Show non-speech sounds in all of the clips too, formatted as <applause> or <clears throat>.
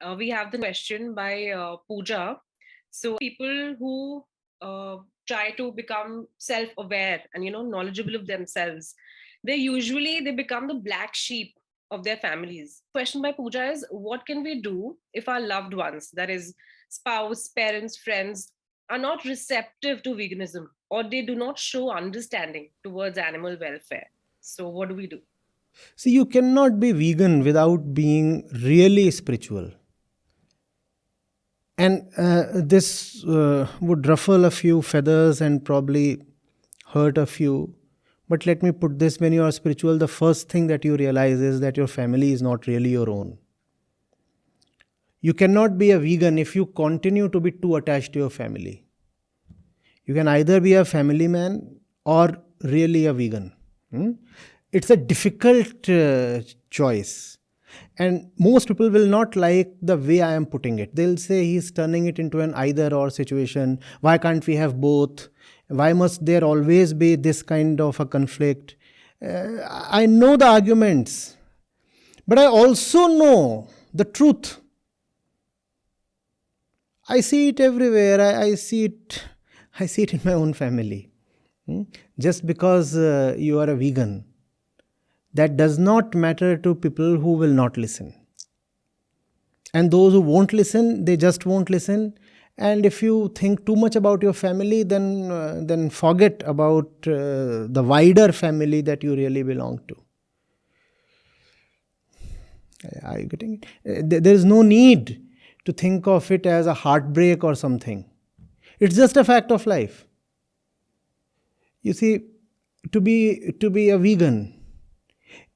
uh, we have the question by uh, Pooja. So people who uh, try to become self-aware and you know knowledgeable of themselves, they usually they become the black sheep of their families. Question by Pooja is: What can we do if our loved ones, that is, spouse, parents, friends, are not receptive to veganism or they do not show understanding towards animal welfare? So what do we do? See, you cannot be vegan without being really spiritual. And uh, this uh, would ruffle a few feathers and probably hurt a few. But let me put this when you are spiritual, the first thing that you realize is that your family is not really your own. You cannot be a vegan if you continue to be too attached to your family. You can either be a family man or really a vegan. Hmm? It's a difficult uh, choice and most people will not like the way I am putting it. They'll say he's turning it into an either or situation. Why can't we have both? Why must there always be this kind of a conflict? Uh, I know the arguments, but I also know the truth. I see it everywhere. I, I see it. I see it in my own family. Hmm? Just because uh, you are a vegan that does not matter to people who will not listen. And those who won't listen, they just won't listen. And if you think too much about your family, then, uh, then forget about uh, the wider family that you really belong to. Are you getting it? Uh, there is no need to think of it as a heartbreak or something. It's just a fact of life. You see, to be, to be a vegan,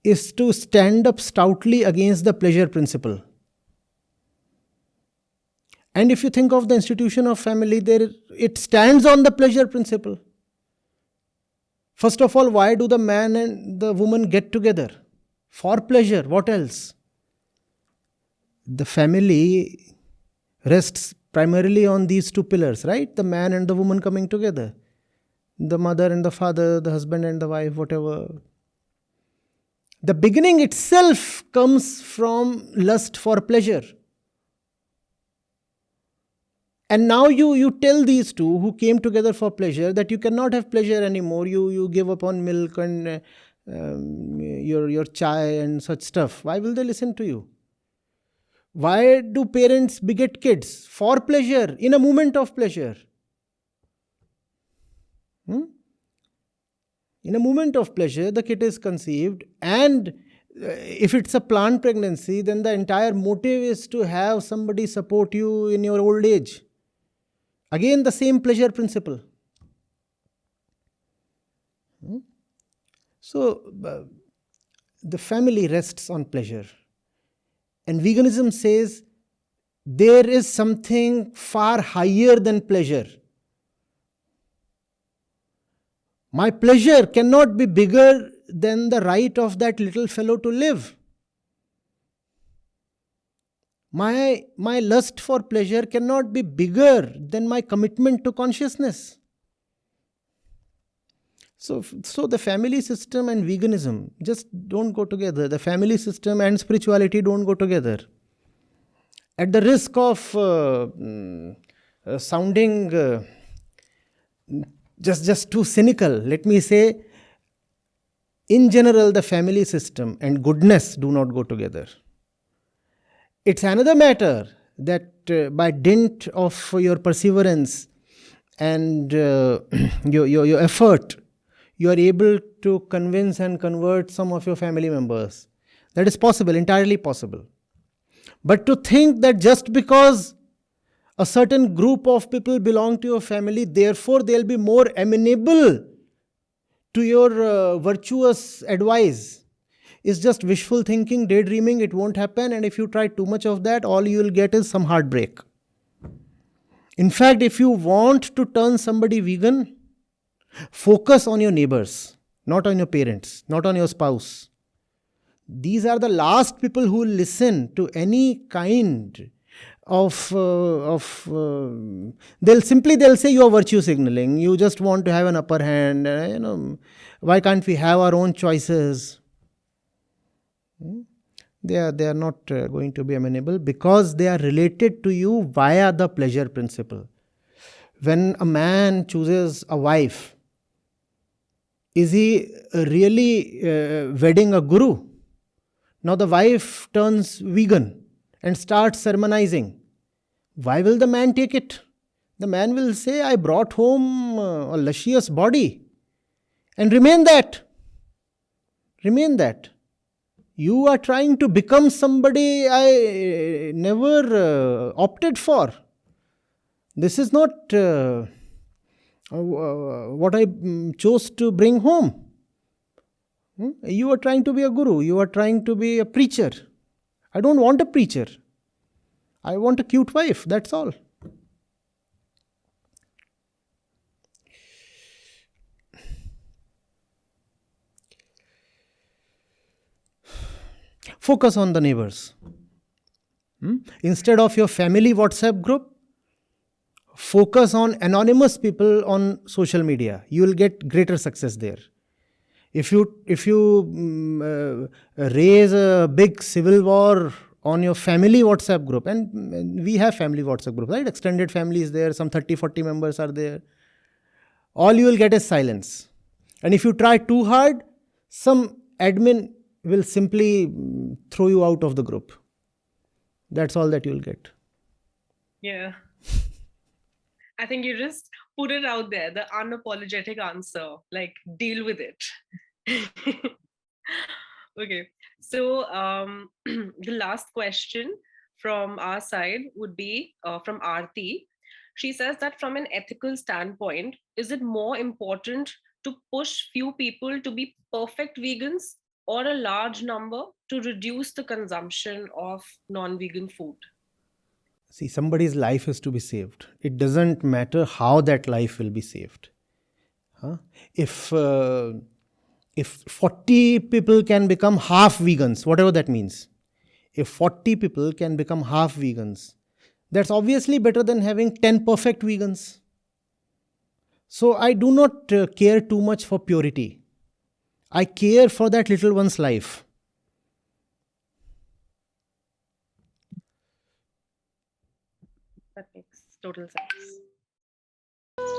is to stand up stoutly against the pleasure principle. And if you think of the institution of family, there it stands on the pleasure principle. First of all, why do the man and the woman get together? For pleasure. What else? The family rests primarily on these two pillars, right? The man and the woman coming together. The mother and the father, the husband and the wife, whatever the beginning itself comes from lust for pleasure. And now you, you tell these two who came together for pleasure that you cannot have pleasure anymore. You, you give up on milk and uh, um, your, your chai and such stuff. Why will they listen to you? Why do parents beget kids? For pleasure, in a moment of pleasure. Hmm? In a moment of pleasure, the kid is conceived, and uh, if it's a planned pregnancy, then the entire motive is to have somebody support you in your old age. Again, the same pleasure principle. Hmm? So, uh, the family rests on pleasure. And veganism says there is something far higher than pleasure. My pleasure cannot be bigger than the right of that little fellow to live. My, my lust for pleasure cannot be bigger than my commitment to consciousness. So, so the family system and veganism just don't go together. The family system and spirituality don't go together. At the risk of uh, mm, uh, sounding uh, just just too cynical. Let me say in general the family system and goodness do not go together. It's another matter that uh, by dint of your perseverance and uh, <clears throat> your, your, your effort you are able to convince and convert some of your family members. That is possible entirely possible. But to think that just because a certain group of people belong to your family, therefore, they'll be more amenable to your uh, virtuous advice. It's just wishful thinking, daydreaming, it won't happen. And if you try too much of that, all you'll get is some heartbreak. In fact, if you want to turn somebody vegan, focus on your neighbors, not on your parents, not on your spouse. These are the last people who listen to any kind of uh, of uh, they'll simply they'll say you are virtue signaling. You just want to have an upper hand uh, you know why can't we have our own choices? Hmm? they are they are not uh, going to be amenable because they are related to you via the pleasure principle. When a man chooses a wife is he really uh, wedding a guru? Now the wife turns vegan and start sermonizing why will the man take it the man will say i brought home uh, a luscious body and remain that remain that you are trying to become somebody I never uh, opted for. This is not uh, uh, what I mm, chose to bring home. Hmm? You are trying to be a guru, you are trying to be a preacher. I don't want a preacher. I want a cute wife, that's all. Focus on the neighbors. Hmm? Instead of your family WhatsApp group, focus on anonymous people on social media. You will get greater success there. If you if you um, uh, raise a big civil war on your family WhatsApp group, and, and we have family WhatsApp group, right? Extended family is there, some 30, 40 members are there. All you will get is silence. And if you try too hard, some admin will simply mm, throw you out of the group. That's all that you'll get. Yeah. <laughs> I think you just put it out there, the unapologetic answer, like deal with it. <laughs> okay. So um, <clears throat> the last question from our side would be uh, from Aarti. She says that from an ethical standpoint, is it more important to push few people to be perfect vegans or a large number to reduce the consumption of non vegan food? See, somebody's life is to be saved. It doesn't matter how that life will be saved. Huh? If uh, if 40 people can become half vegans, whatever that means, if 40 people can become half vegans, that's obviously better than having 10 perfect vegans. So I do not uh, care too much for purity. I care for that little one's life. That makes total sense.